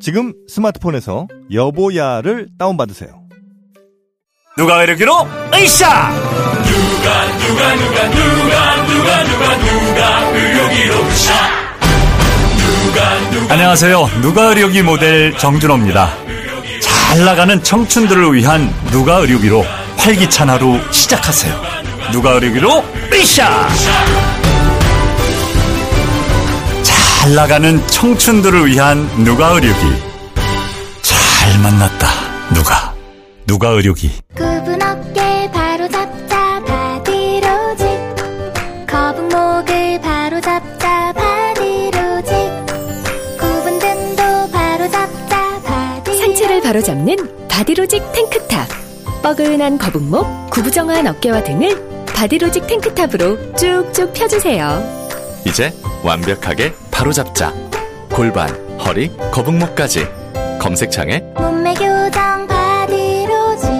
지금 스마트폰에서 여보야를 다운받으세요. 누가 이르기로? 으쌰 누가 누가 누가 누가 누가 누가 누가 의료기로 누가 누가 안녕하세요. 누가 의료기 모델 정준호입니다. 잘 나가는 청춘들을 위한 누가 의료기로 활기찬 하루 시작하세요. 누가 의료기로? 으쌰 잘 나가는 청춘들을 위한 누가 의료기? 잘 만났다 누가. 누가 의료기? 구분 어깨 바로 잡자 바디로직 거북목을 바로 잡자 바디로직 굽은 등도 바로 잡자 바디 상체를 바로 잡는 바디로직 탱크탑. 뻐근한 거북목, 구부정한 어깨와 등을 바디로직 탱크탑으로 쭉쭉 펴주세요. 이제 완벽하게 바로잡자. 골반, 허리, 거북목까지. 검색창에 몸매 교정 바디로직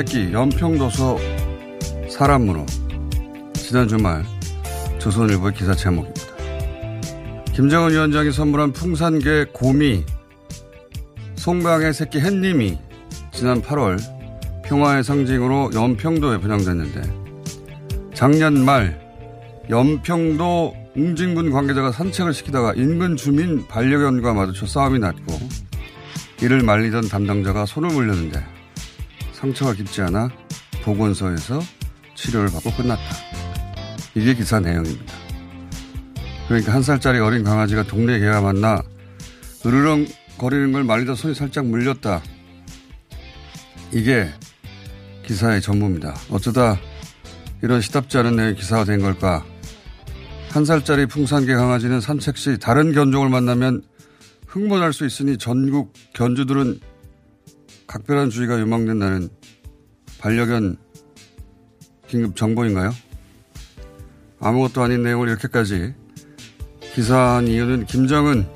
새끼 연평도서 사람으로 지난 주말 조선일보의 기사 제목입니다. 김정은 위원장이 선물한 풍산개 고미 송강의 새끼 햇님이 지난 8월 평화의 상징으로 연평도에 분양됐는데 작년 말 연평도 웅진군 관계자가 산책을 시키다가 인근 주민 반려견과 마주쳐 싸움이 났고 이를 말리던 담당자가 손을 물렸는데 상처가 깊지 않아 보건소에서 치료를 받고 끝났다. 이게 기사 내용입니다. 그러니까 한 살짜리 어린 강아지가 동네 개와 만나 으르렁 거리는 걸 말리다 손이 살짝 물렸다. 이게 기사의 전부입니다. 어쩌다 이런 시답지 않은 내용의 기사가 된 걸까? 한 살짜리 풍산개 강아지는 산책 시 다른 견종을 만나면 흥분할 수 있으니 전국 견주들은 각별한 주의가 요망된다는 반려견 긴급 정보인가요? 아무것도 아닌 내용을 이렇게까지 기사한 이유는 김정은,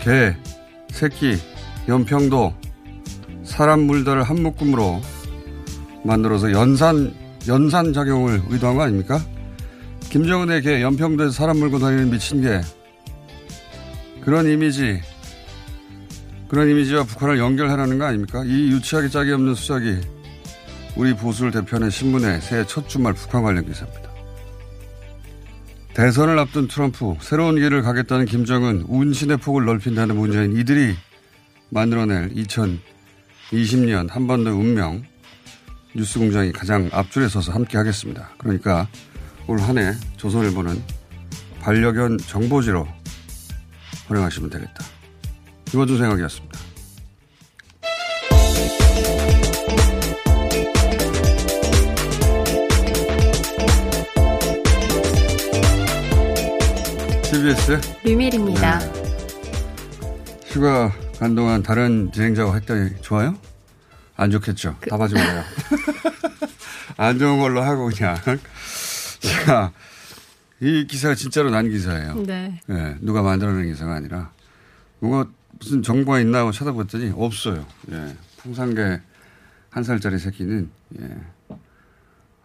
개, 새끼, 연평도, 사람 물다를 한 묶음으로 만들어서 연산, 연산 작용을 의도한 거 아닙니까? 김정은의 개, 연평도에서 사람 물고 다니는 미친 개. 그런 이미지, 그런 이미지와 북한을 연결하라는 거 아닙니까? 이 유치하게 짝이 없는 수작이 우리 보수를 대표하는 신문의 새해 첫 주말 북한 관련 기사입니다. 대선을 앞둔 트럼프, 새로운 길을 가겠다는 김정은, 운신의 폭을 넓힌다는 문재인, 이들이 만들어낼 2020년 한반도 운명, 뉴스공장이 가장 앞줄에 서서 함께 하겠습니다. 그러니까 올 한 해 조선일보는 반려견 정보지로 활용하시면 되겠다. 김어준 생각이었습니다. 류밀입니다. 휴가 간 동안 다른 진행자와 했더니 좋아요? 안 좋겠죠? 답하지. 그... 말아요. 안 좋은 걸로 하고 그냥. 자, 이 기사가 진짜로 난 기사예요. 네. 예, 누가 만들어낸 기사가 아니라 뭐가 무슨 정보가 있나 하고 찾아봤더니 없어요. 예, 풍산개 한 살짜리 새끼는 예,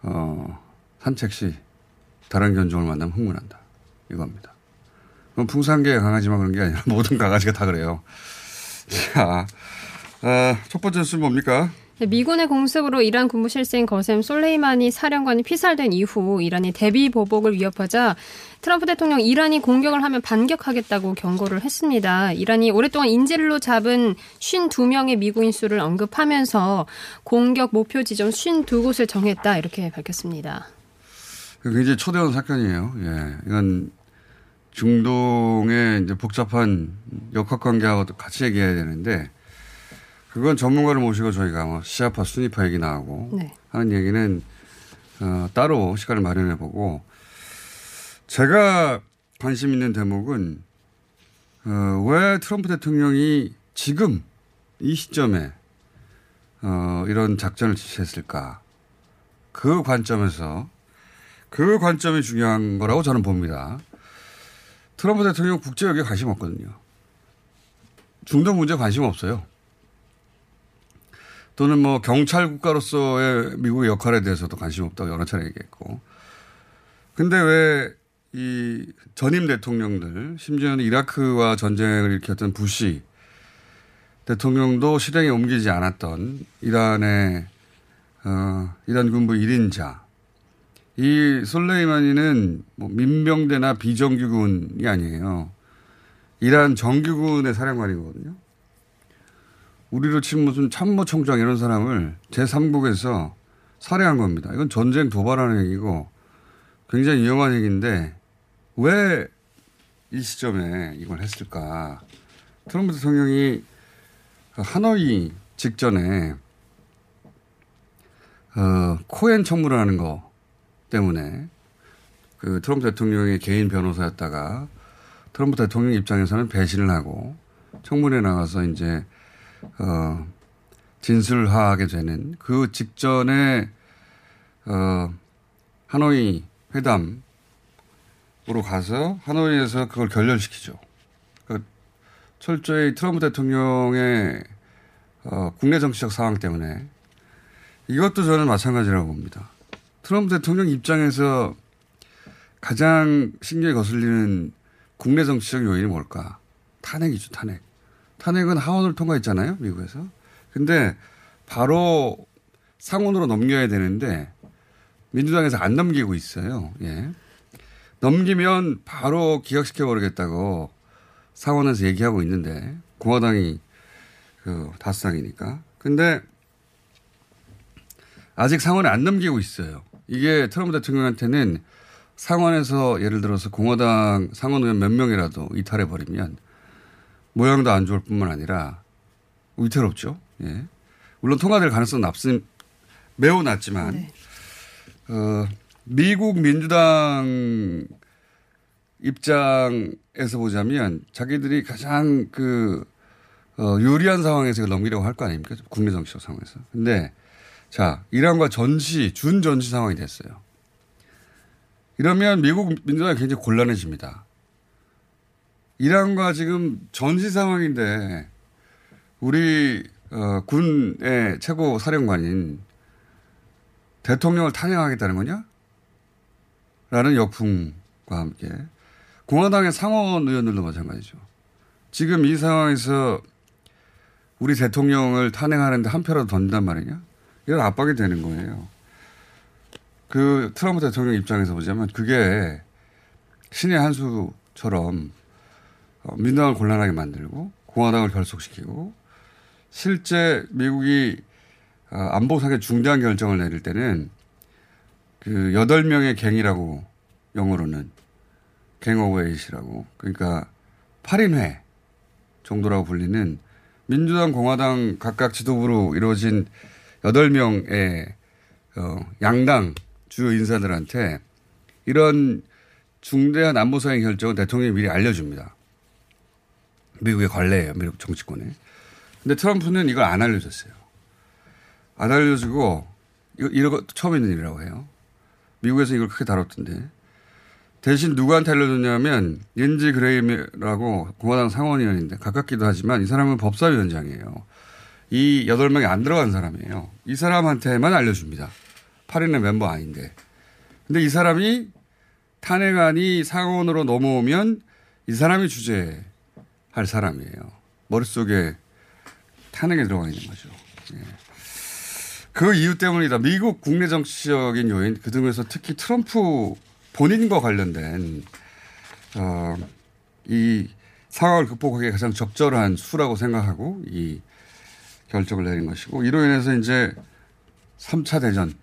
어, 산책 시 다른 견종을 만나면 흥분한다. 이겁니다. 그럼 풍산개 강아지만 그런 게 아니라 모든 강아지가 다 그래요. 자, 어, 첫 번째 뉴스 뭡니까? 네, 미군의 공습으로 이란 군부 실세인 거셈 솔레이마니 사령관이 피살된 이후 이란이 대비 보복을 위협하자 트럼프 대통령 이란이 공격을 하면 반격하겠다고 경고를 했습니다. 이란이 오랫동안 인질로 잡은 52명의 미국인 수를 언급하면서 공격 목표 지점 52곳을 정했다 이렇게 밝혔습니다. 굉장히 초대형 사건이에요. 예. 이건 중동의 이제 복잡한 역학 관계하고도 같이 얘기해야 되는데 그건 전문가를 모시고 저희가 뭐 시아파, 순위파 얘기 나오고 네. 하는 얘기는 어, 따로 시간을 마련해 보고 제가 관심 있는 대목은 어, 왜 트럼프 대통령이 지금 이 시점에 어, 이런 작전을 지시했을까? 그 관점에서 그 관점이 중요한 거라고 저는 봅니다. 트럼프 대통령 국제역에 관심 없거든요. 중동 문제 관심 없어요. 또는 뭐 경찰 국가로서의 미국의 역할에 대해서도 관심 없다고 여러 차례 얘기했고. 근데 왜 이 전임 대통령들, 심지어는 이라크와 전쟁을 일으켰던 부시 대통령도 실행에 옮기지 않았던 이란의, 어, 이란 군부 1인자. 이 솔레이마니는 뭐 민병대나 비정규군이 아니에요. 이란 정규군의 사령관이거든요. 우리로 치면 무슨 참모총장 이런 사람을 제3국에서 살해한 겁니다. 이건 전쟁 도발하는 얘기고 굉장히 위험한 얘기인데 왜 이 시점에 이걸 했을까? 트럼프 대통령이 하노이 직전에 어, 코엔 청문을 하는 거 때문에 그 트럼프 대통령의 개인 변호사였다가 트럼프 대통령 입장에서는 배신을 하고 청문회 나가서 이제 어, 진술하게 되는 그 직전에 어, 하노이 회담으로 가서 하노이에서 그걸 결렬시키죠. 그 철저히 트럼프 대통령의 어, 국내 정치적 상황 때문에 이것도 저는 마찬가지라고 봅니다. 트럼프 대통령 입장에서 가장 신경이 거슬리는 국내 정치적 요인이 뭘까? 탄핵이죠, 탄핵. 탄핵은 하원을 통과했잖아요, 미국에서. 근데 바로 상원으로 넘겨야 되는데 민주당에서 안 넘기고 있어요. 예. 넘기면 바로 기각시켜 버리겠다고 상원에서 얘기하고 있는데 공화당이 그 다수당이니까. 근데 아직 상원에 안 넘기고 있어요. 이게 트럼프 대통령한테는 상원에서 예를 들어서 공화당 상원 의원 몇 명이라도 이탈해 버리면 모양도 안 좋을 뿐만 아니라 위태롭죠. 예. 물론 통과될 가능성은 낮습, 매우 낮지만, 네. 어, 미국 민주당 입장에서 보자면 자기들이 가장 그, 어, 유리한 상황에서 넘기려고 할 거 아닙니까? 국내 정치적 상황에서. 근데 자, 이란과 전시, 준전시 상황이 됐어요. 이러면 미국 민주당이 굉장히 곤란해집니다. 이란과 지금 전시 상황인데 우리 어, 군의 최고 사령관인 대통령을 탄핵하겠다는 거냐? 라는 역풍과 함께 공화당의 상원 의원들도 마찬가지죠. 지금 이 상황에서 우리 대통령을 탄핵하는데 한 표라도 던진단 말이냐? 이런 압박이 되는 거예요. 그 트럼프 대통령 입장에서 보자면 그게 신의 한 수처럼 어, 민주당을 곤란하게 만들고 공화당을 결속시키고 실제 미국이 어, 안보상의 중대한 결정을 내릴 때는 그 여덟 명의 갱이라고 영어로는 Gang of Eight이라고 그러니까 8인회 정도라고 불리는 민주당 공화당 각각 지도부로 이루어진 여덟 명의 어, 양당 주요 인사들한테 이런 중대한 안보상의 결정은 대통령이 미리 알려줍니다. 미국의 관례예요. 미국 정치권에. 근데 트럼프는 이걸 안 알려줬어요. 안 알려주고 이거 이거 처음 있는 일이라고 해요. 미국에서 이걸 크게 다뤘던데 대신 누구한테 알려줬냐면 린지 그레임이라고 공화당 상원의원인데 가깝기도 하지만 이 사람은 법사위원장이에요. 이 여덟 명이 안 들어간 사람이에요. 이 사람한테만 알려줍니다. 8인의 멤버 아닌데. 근데 이 사람이 탄핵안이 상원으로 넘어오면 이 사람이 주재 할 사람이에요. 머릿속에 탄핵에 들어가 있는 거죠. 예. 그 이유 때문이다. 미국 국내 정치적인 요인, 그 중에서 특히 트럼프 본인과 관련된, 어, 이 상황을 극복하기에 가장 적절한 수라고 생각하고 이 결정을 내린 것이고, 이로 인해서 이제 3차 대전,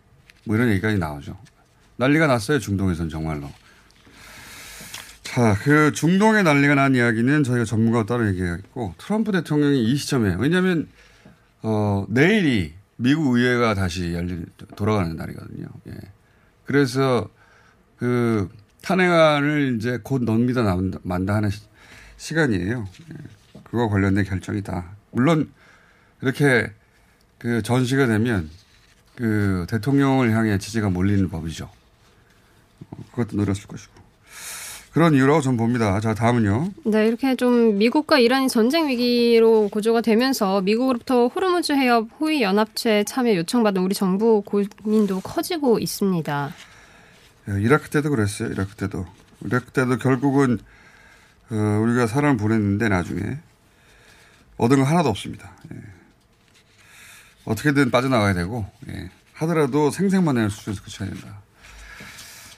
뭐 이런 얘기까지 나오죠. 난리가 났어요, 중동에선 정말로. 자, 그 중동에 난리가 난 이야기는 저희가 전문가와 따로 얘기하겠고, 트럼프 대통령이 이 시점에, 왜냐하면, 어, 내일이 미국 의회가 다시 열릴, 돌아가는 날이거든요. 예. 그래서 그 탄핵안을 이제 곧 넘기다 만다 하는 시, 간이에요 예. 그거 관련된 결정이다. 물론 이렇게 그 전시가 되면 그 대통령을 향해 지지가 몰리는 법이죠. 어, 그것도 늘었을 것이고. 그런 이유라고 저는 봅니다. 자, 다음은요. 네, 이렇게 좀 미국과 이란이 전쟁 위기로 고조가 되면서 미국으로부터 호르무즈 해협 호위 연합체 참여 요청받은 우리 정부 고민도 커지고 있습니다. 예, 이라크 때도 그랬어요. 이라크 때도. 이라크 때도 결국은 어, 우리가 사람을 보냈는데 나중에 얻은 건 하나도 없습니다. 예. 어떻게든 빠져나가야 되고 예. 하더라도 생생만 내는 수준에서 그쳐야 된다.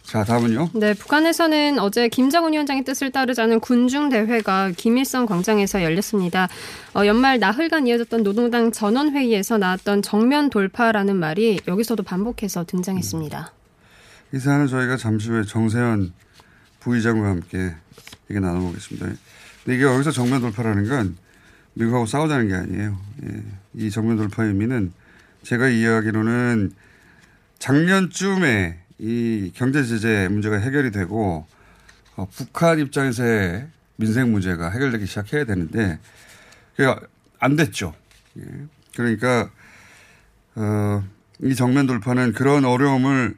자, 다음은요. 네, 북한에서는 어제 김정은 위원장의 뜻을 따르자는 군중 대회가 김일성 광장에서 열렸습니다. 어, 연말 나흘간 이어졌던 노동당 전원 회의에서 나왔던 정면 돌파라는 말이 여기서도 반복해서 등장했습니다. 이 사안은 저희가 잠시 후에 정세현 부의장과 함께 얘기 나눠보겠습니다. 이게 여기서 정면 돌파라는 건 미국하고 싸우자는 게 아니에요. 예. 이 정면 돌파 의미는 제가 이해하기로는 작년쯤에 이 경제 제재 문제가 해결이 되고 어, 북한 입장에서의 민생 문제가 해결되기 시작해야 되는데 그게 안 됐죠. 예. 그러니까 어, 이 정면 돌파는 그런 어려움을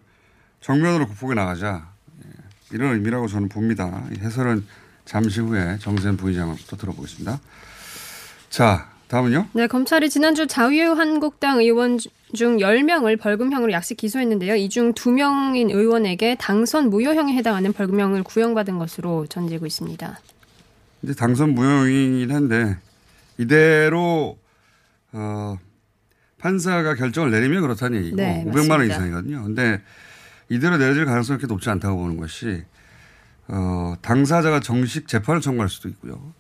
정면으로 극복해 나가자 예. 이런 의미라고 저는 봅니다. 이 해설은 잠시 후에 정세현 부의장부터 들어보겠습니다. 자, 다음은요? 네, 검찰이 지난주 자유한국당 의원 중 10명을 벌금형으로 약식 기소했는데요. 이 중 2명인 의원에게 당선 무효형에 해당하는 벌금형을 구형받은 것으로 전해지고 있습니다. 이제 당선 무효이긴 한데 이대로 어, 판사가 결정을 내리면 그렇다는 얘기고 네, 500만 원 이상이거든요. 근데 이대로 내려질 가능성이 그렇게 높지 않다고 보는 것이 어, 당사자가 정식 재판을 청구할 수도 있고요.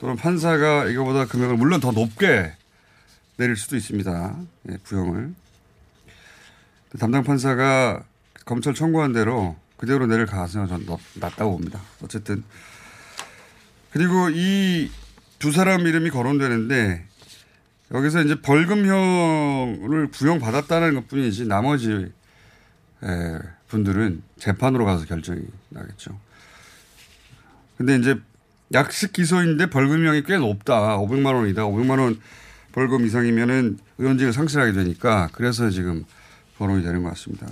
또는 판사가 이거보다 금액을 물론 더 높게 내릴 수도 있습니다. 예, 부형을. 담당 판사가 검찰 청구한 대로 그대로 가능성은 저는 낮다고 봅니다. 어쨌든. 그리고 이 두 사람 이름이 거론되는데 여기서 이제 벌금형을 구형받았다는 것 뿐이지 나머지 예, 분들은 재판으로 가서 결정이 나겠죠. 근데 이제 약식 기소인데 벌금형이 꽤 높다. 500만 원이다. 500만 원 벌금 이상이면은 의원직을 상실하게 되니까 그래서 지금 거론이 되는 것 같습니다.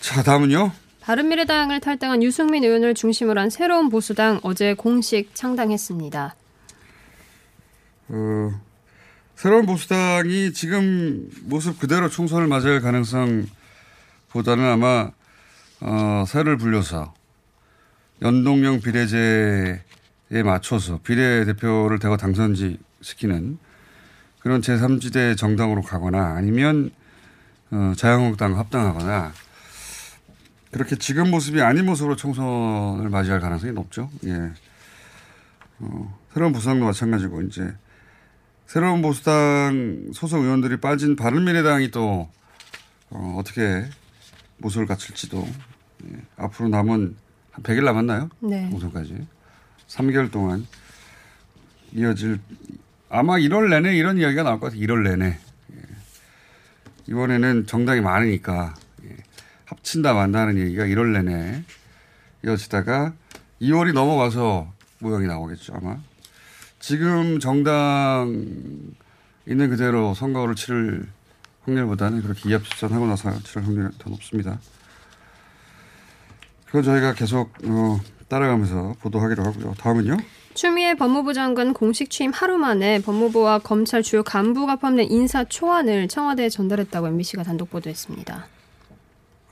자, 다음은요. 바른미래당을 탈당한 유승민 의원을 중심으로 한 새로운 보수당 어제 공식 창당했습니다. 어, 새로운 보수당이 지금 모습 그대로 총선을 맞이할 가능성보다는 아마 어, 새를 불려서 연동형 비례제에 맞춰서 비례대표를 대거 당선지 시키는 그런 제3지대 정당으로 가거나 아니면 어, 자유한국당 합당하거나 그렇게 지금 모습이 아닌 모습으로 총선을 맞이할 가능성이 높죠. 예. 어, 새로운 보수당도 마찬가지고 이제 새로운 보수당 소속 의원들이 빠진 바른미래당이 또 어, 어떻게 모습을 갖출지도 예. 앞으로 남은 한 100일 남았나요? 네. 총선까지 3개월 동안 이어질 아마 1월 내내 이런 이야기가 나올 것 같아요. 1월 내내. 예. 이번에는 정당이 많으니까 예. 합친다 만다는 얘기가 1월 내내 이어지다가 2월이 넘어가서 모양이 나오겠죠. 아마. 지금 정당 있는 그대로 선거를 치를 확률보다는 그렇게 이합집산하고 나서 치를 확률이 더 높습니다. 그거 저희가 계속 어, 따라가면서 보도하기로 하고요. 다음은요? 추미애 법무부 장관 공식 취임 하루 만에 법무부와 검찰 주요 간부가 포함된 인사 초안을 청와대에 전달했다고 MBC가 단독 보도했습니다.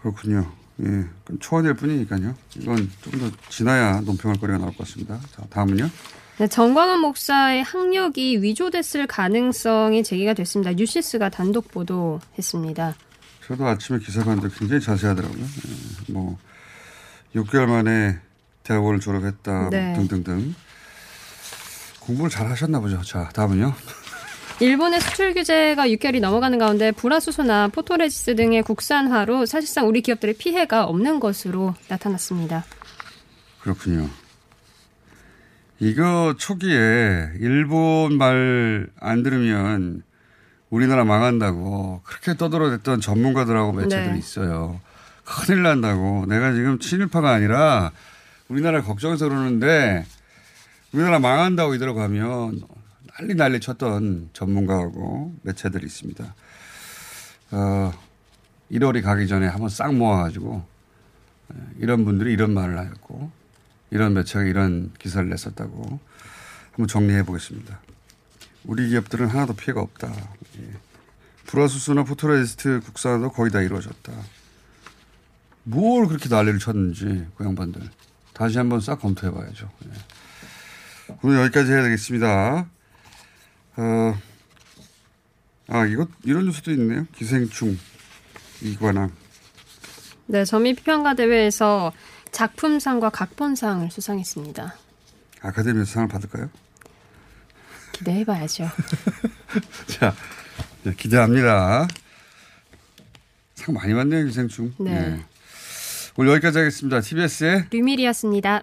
그렇군요. 예, 초안일 뿐이니까요. 이건 좀 더 지나야 논평할 거리가 나올 것 같습니다. 자, 다음은요? 네, 전광훈 목사의 학력이 위조됐을 가능성이 제기가 됐습니다. 뉴시스가 단독 보도했습니다. 저도 아침에 기사 봤는데 굉장히 자세하더라고요. 예, 뭐 6개월 만에 대학원을 졸업했다 뭐 네. 등등등. 공부를 잘 하셨나 보죠. 자, 다음은요? 일본의 수출 규제가 6개월이 넘어가는 가운데 불화수소나 포토레지스 등의 국산화로 사실상 우리 기업들의 피해가 없는 것으로 나타났습니다. 그렇군요. 이거 초기에 일본 말 안 들으면 우리나라 망한다고 그렇게 떠들어댔던 전문가들하고 매체들이 네. 있어요. 큰일 난다고. 내가 지금 친일파가 아니라 우리나라 걱정해서 그러는데 우리나라 망한다고 이대로 가면 난리 난리 쳤던 전문가하고 매체들이 있습니다. 어, 1월이 가기 전에 한번 싹 모아가지고 예, 이런 분들이 이런 말을 하였고 이런 매체가 이런 기사를 냈었다고 한번 정리해 보겠습니다. 우리 기업들은 하나도 피해가 없다. 예. 불화수소나 포토레지스트 국산화도 거의 다 이루어졌다. 뭘 그렇게 난리를 쳤는지 그 양반들 다시 한번 싹 검토해 봐야죠. 예. 오늘 여기까지 해야 되겠습니다. 어, 아 이것 이런 뉴스도 있네요. 기생충 이관왕. 네, 전미평가 대회에서 작품상과 각본상을 수상했습니다. 아카데미에서 상을 받을까요? 기대해봐야죠. 자, 네, 기대합니다. 상 많이 받네요, 기생충. 네. 예. 오늘 여기까지 하겠습니다. TBS의 류밀이었습니다.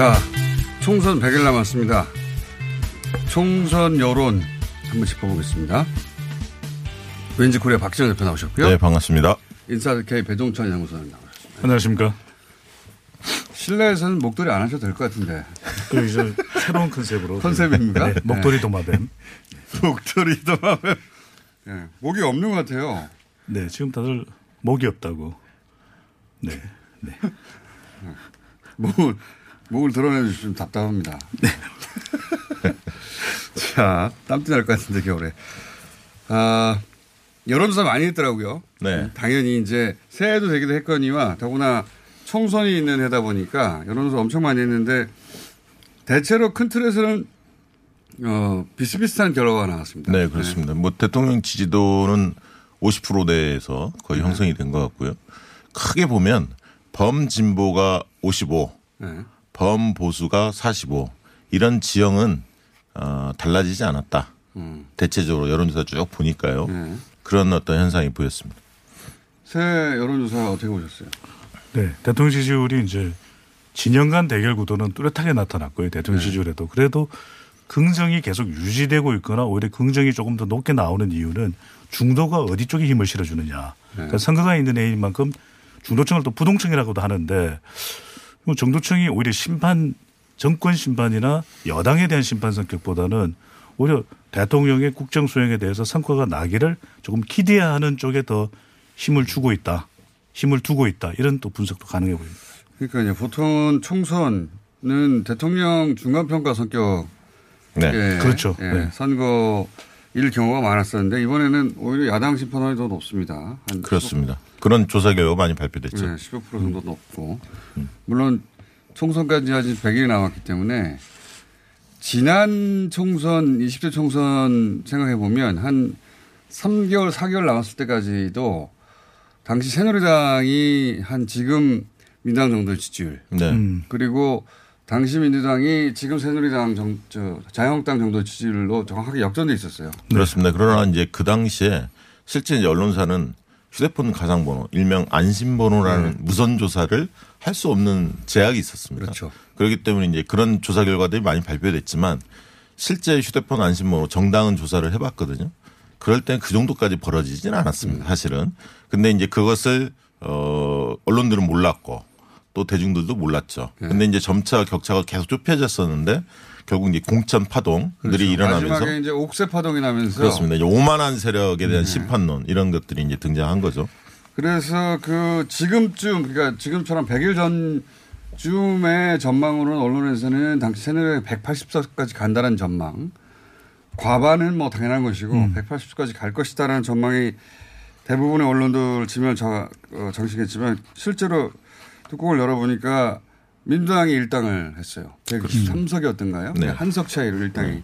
자, 총선 100일 남았습니다. 총선 여론 한번 짚어보겠습니다. 왠지 코리아 박지원 대표 나오셨고요. 네, 반갑습니다. 인사드 K 배종찬 연구소장 나오셨습니다. 안녕하십니까. 실내에서는 목도리 안 하셔도 될 것 같은데. 그 이제 새로운 컨셉으로. 컨셉입니까? 네, 목도리 도마뱀. 목도리 도마뱀. 네, 목이 없는 것 같아요. 네, 지금 다들 목이 없다고. 네, 네. 목을, 목을 드러내 주시면 답답합니다. 네. 자, 땀띠 날 것 같은데, 겨울에. 아, 여론조사 많이 했더라고요. 네. 당연히 이제 새해도 되기도 했거니와 더구나 총선이 있는 해다 보니까 여론조사 엄청 많이 했는데 대체로 큰 틀에서는 어, 비슷비슷한 결과가 나왔습니다. 네, 그렇습니다. 뭐 대통령 지지도는 50%대에서 거의 네. 형성이 된 것 같고요. 크게 보면 범진보가 55, 네. 범보수가 45, 이런 지형은 어, 달라지지 않았다. 음. 대체적으로 여론조사 쭉 보니까요. 네. 그런 어떤 현상이 보였습니다. 새 여론조사 어떻게 보셨어요? 네, 대통령 지지율이 이제 진영 간 대결 구도는 뚜렷하게 나타났고요. 대통령 네. 지지율에도 그래도 긍정이 계속 유지되고 있거나 오히려 긍정이 조금 더 높게 나오는 이유는 중도가 어디 쪽에 힘을 실어주느냐. 그러니까 선거가 있는 애인 만큼 중도층을 또 부동층이라고도 하는데 뭐 정도층이 오히려 심판 정권 심판이나 여당에 대한 심판 성격보다는 오히려 대통령의 국정 수행에 대해서 성과가 나기를 조금 기대하는 쪽에 더 힘을 주고 있다. 힘을 두고 있다. 이런 또 분석도 가능해 보입니다. 그러니까 이제 보통은 총선은 대통령 중간평가 성격 네. 그렇죠. 예, 네. 선거 일 경우가 많았었는데 이번에는 오히려 야당 심판원이 더 높습니다. 한 그렇습니다. 그런 조사 결과 많이 발표됐죠. 네, 15% 정도 높고 물론 총선까지 아직 100일이 남았기 때문에 지난 총선 20대 총선 생각해 보면 한 3개월 4개월 남았을 때까지도 당시 새누리당이 한 지금 민당 정도의 지지율 네. 그리고 당시 민주당이 지금 새누리당 정, 저 자유한국당 정도의 지지율로 정확하게 역전돼 있었어요. 그렇습니다. 그러나 이제 그 당시에 실제 이제 언론사는 휴대폰 가상번호, 일명 안심번호라는 무선 조사를 할 수 없는 제약이 있었습니다. 그렇죠. 그렇기 때문에 이제 그런 조사 결과들이 많이 발표됐지만 실제 휴대폰 안심번호 정당은 조사를 해봤거든요. 그럴 땐 그 정도까지 벌어지진 않았습니다. 사실은. 근데 이제 그것을 어 언론들은 몰랐고 또 대중들도 몰랐죠. 근데 이제 점차 격차가 계속 좁혀졌었는데 결국 이제 공천 파동들이 그렇죠. 일어나면서 마지막에 이제 옥새 파동이 나면서 그렇습니다. 이제 오만한 세력에 대한 네. 심판론 이런 것들이 이제 등장한 거죠. 그래서 그 지금쯤 그러니까 지금처럼 100일 전쯤의 전망으로는 언론에서는 당시 새누리당이 180석까지 간다는 전망. 과반은 뭐 당연한 것이고 180석까지 갈 것이다라는 전망이 대부분의 언론들 지면 저, 어, 정식했지만 실제로 뚜껑을 열어보니까 민주당이 일당을 했어요. 123석이었던가요? 네. 한석 차이로 일당이.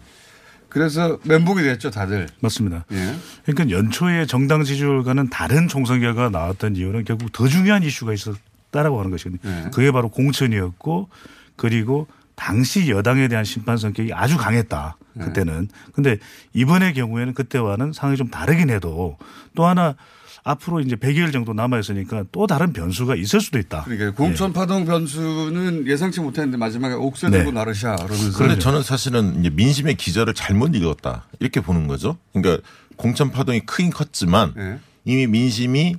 그래서 멘붕이 됐죠, 다들. 맞습니다. 예. 그러니까 연초에 정당 지지율과는 다른 총선 결과가 나왔던 이유는 결국 더 중요한 이슈가 있었다라고 하는 것이거든요. 네. 그게 바로 공천이었고 그리고 당시 여당에 대한 심판 성격이 아주 강했다. 네. 그때는. 근데 이번의 경우에는 그때와는 상황이 좀 다르긴 해도 또 하나 앞으로 이제 100일 정도 남아 있으니까 또 다른 변수가 있을 수도 있다. 그러니까 공천 파동 변수는 예상치 못했는데 마지막에 옥새 들고 네. 나르샤 그러면서 그런데 저는 사실은 이제 민심의 기저를 잘못 읽었다 이렇게 보는 거죠. 그러니까 공천 파동이 크긴 컸지만 네. 이미 민심이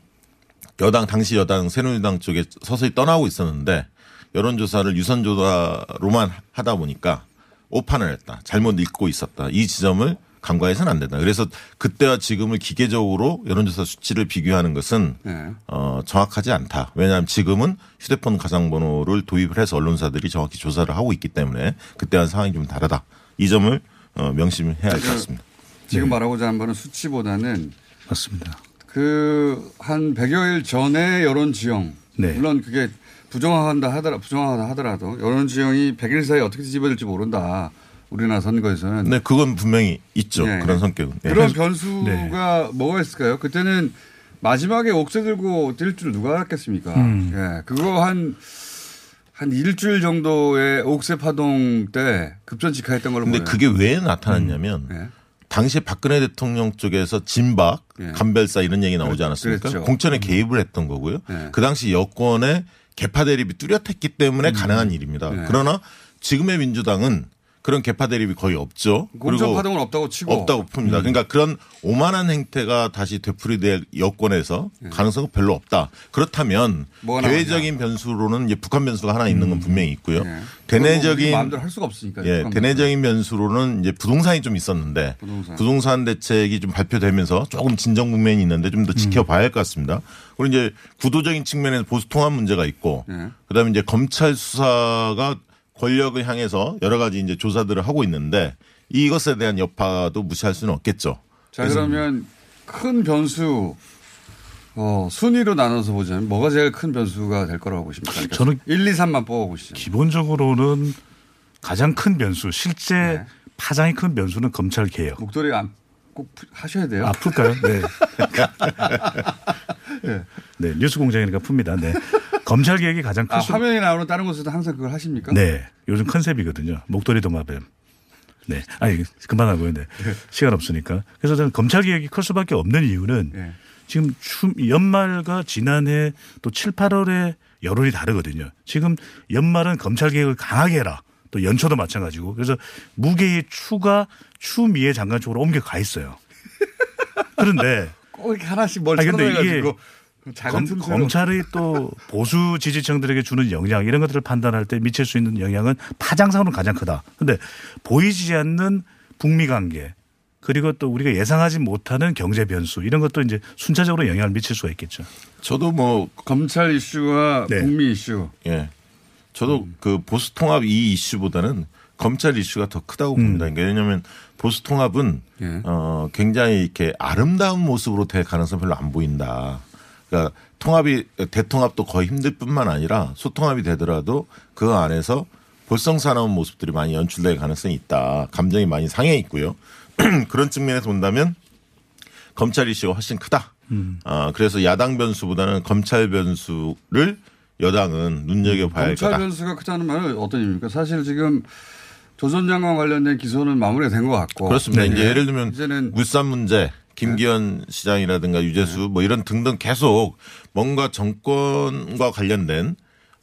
여당 당시 여당 새누리당 쪽에 서서히 떠나고 있었는데 여론조사를 유선조사로만 하다 보니까 오판을 했다. 잘못 읽고 있었다. 이 지점을 간과해서는 안 된다. 그래서 그때와 지금을 기계적으로 여론조사 수치를 비교하는 것은 네. 어, 정확하지 않다. 왜냐하면 지금은 휴대폰 가상번호를 도입을 해서 언론사들이 정확히 조사를 하고 있기 때문에 그때와는 상황이 좀 다르다. 이 점을 어, 명심해야 할 것 같습니다. 지금 말하고자 한 바는 수치보다는 맞습니다. 그 한 100여일 전에 여론 지형 네. 물론 그게 부정하다 하더라 부정하다 하더라도 여론 지형이 100일 사이에 어떻게 뒤집어질지 모른다. 우리나라 선거에서는 네, 그건 분명히 있죠. 네. 그런 성격은. 네. 그런 변수가 뭐가 있을까요? 그때는 마지막에 옥새 들고 뛸 줄 누가 알았겠습니까? 음. 예, 그거 한, 한 일주일 정도의 옥새 파동 때 급전 직하했던 걸로 근데 보여요. 그게 왜 나타났냐면 네. 당시에 박근혜 대통령 쪽에서 진박, 예. 간별사 이런 얘기 나오지 않았습니까? 그랬죠. 음. 공천에 개입을 했던 거고요. 네. 그 당시 여권의 개파 대립이 뚜렷했기 때문에 가능한 일입니다. 네. 그러나 지금의 민주당은 그런 개파 대립이 거의 없죠. 공천 파동은 없다고 치고 없다고 풉니다. 음. 그러니까 그런 오만한 행태가 다시 되풀이될 여권에서 가능성은 별로 없다. 그렇다면 대외적인 변수로는 이제 북한 변수가 하나 있는 건 분명히 있고요. 네. 대내적인 마음대로 할 수가 없으니까. 예, 대내적인 변수로는 이제 부동산이 좀 있었는데 부동산. 부동산, 대책이 좀 발표되면서 조금 진정 국면이 있는데 좀 더 지켜봐야 할 것 같습니다. 그리고 이제 구도적인 측면에서 보수 통합 문제가 있고 네. 그다음에 이제 검찰 수사가 권력을 향해서 여러 가지 이제 조사들을 하고 있는데 이것에 대한 여파도 무시할 수는 없겠죠. 자, 그러면 큰 변수, 어, 순위로 나눠서 보자면 뭐가 제일 큰 변수가 될 거라고 보십니까? 그러니까 저는 1, 2, 3만 뽑아보시죠. 기본적으로는 가장 큰 변수, 실제 네. 파장이 큰 변수는 검찰 개혁. 목도리 안, 꼭 푸- 하셔야 돼요. 아, 풀까요? 네. 네. 네, 뉴스 공장이니까 풉니다. 네. 검찰 개혁이 가장 큰 아, 수- 화면에 나오는 다른 곳에서도 항상 그걸 하십니까? 네. 요즘 컨셉이거든요. 목도리 도마뱀. 네. 아니, 그만하고요. 네. 시간 없으니까. 그래서 저는 검찰 개혁이 클 수밖에 없는 이유는 네. 지금 춤, 연말과 지난해 또 7, 8월에 여론이 다르거든요. 지금 연말은 검찰 개혁을 강하게 해라. 또 연초도 마찬가지고. 그래서 무게의 추가 추미애 장관 쪽으로 옮겨가 있어요. 그런데 꼭 이렇게 하나씩 뭘 작은 검, 틈새로 검찰의 또 보수 지지층들에게 주는 영향 이런 것들을 판단할 때 미칠 수 있는 영향은 파장상으로 가장 크다. 근데 보이지 않는 북미 관계 그리고 또 우리가 예상하지 못하는 경제 변수 이런 것도 이제 순차적으로 영향을 미칠 수가 있겠죠. 저도 뭐 검찰 이슈와 네. 북미 이슈. 예. 저도 그 보수 통합 이 이슈보다는 검찰 이슈가 더 크다고 음. 봅니다. 그러니까 왜냐하면 보수 통합은 예. 어 굉장히 이렇게 아름다운 모습으로 될 가능성 이 별로 안 보인다. 그러니까 통합이 대통합도 거의 힘들 뿐만 아니라 소통합이 되더라도 그 안에서 볼썽사나운 모습들이 많이 연출될 가능성이 있다. 감정이 많이 상해 있고요. 그런 측면에서 본다면 검찰 이슈가 훨씬 크다. 음. 아, 그래서 야당 변수보다는 검찰 변수를 여당은 눈여겨봐야 할 검찰 거다. 변수가 크다는 말은 어떤 의미입니까? 사실 지금 조선 장관 관련된 기소는 마무리가 된 것 같고. 그렇습니다. 네. 이제 예를 들면 이제는 물산 문제, 김기현 시장이라든가 유재수 뭐 이런 등등 계속 뭔가 정권과 관련된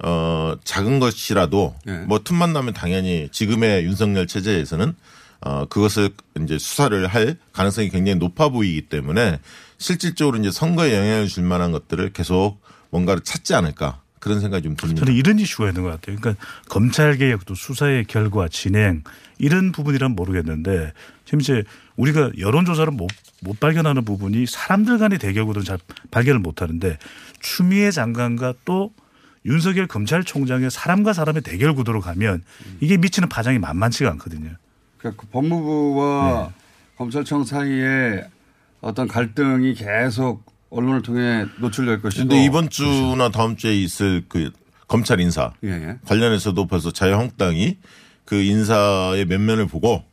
어 작은 것이라도 네. 뭐 틈만 나면 당연히 지금의 윤석열 체제에서는 어 그것을 이제 수사를 할 가능성이 굉장히 높아 보이기 때문에 실질적으로 이제 선거에 영향을 줄 만한 것들을 계속 뭔가를 찾지 않을까 그런 생각이 좀 듭니다. 저는 이런 이슈가 있는 것 같아요. 그러니까 검찰 개혁도 수사의 결과 진행 이런 부분이란 모르겠는데 지금 이제 우리가 여론조사를 못, 못 발견하는 부분이 사람들 간의 대결 구도는 잘 발견을 못 하는데 추미애 장관과 또 윤석열 검찰총장의 사람과 사람의 대결 구도로 가면 이게 미치는 파장이 만만치가 않거든요. 그러니까 그 법무부와 네. 검찰청 사이에 어떤 갈등이 계속 언론을 통해 노출될 것이고. 근데 이번 주나 다음 주에 있을 그 검찰 인사 예, 예. 관련해서도 벌써 자유한국당이 그 인사의 면면을 보고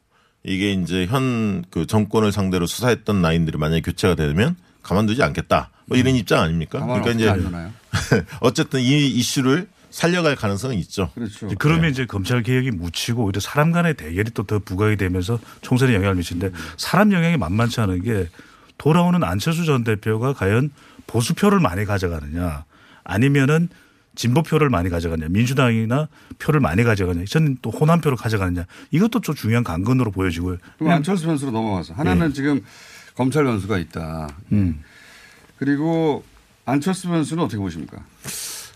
이게 이제 현 그 정권을 상대로 수사했던 라인들이 만약에 교체가 되면 가만두지 않겠다. 뭐 이런 입장 아닙니까? 가만 그러니까 이제? 어쨌든 이 이슈를 살려갈 가능성은 있죠. 그렇죠. 이제 그러면 이제 검찰 개혁이 묻히고 오히려 사람 간의 대결이 또 더 부각이 되면서 총선에 영향을 미치는데 사람 영향이 만만치 않은 게 돌아오는 안철수 전 대표가 과연 보수표를 많이 가져가느냐 아니면은 진보표를 많이 가져가느냐 민주당이나 표를 많이 가져가느냐 저는 또 호남표를 가져가느냐 이것도 좀 중요한 관건으로 보여지고요. 그럼 안철수 변수로 넘어가서 하나는 지금 검찰 변수가 있다. 음. 그리고 안철수 변수는 어떻게 보십니까?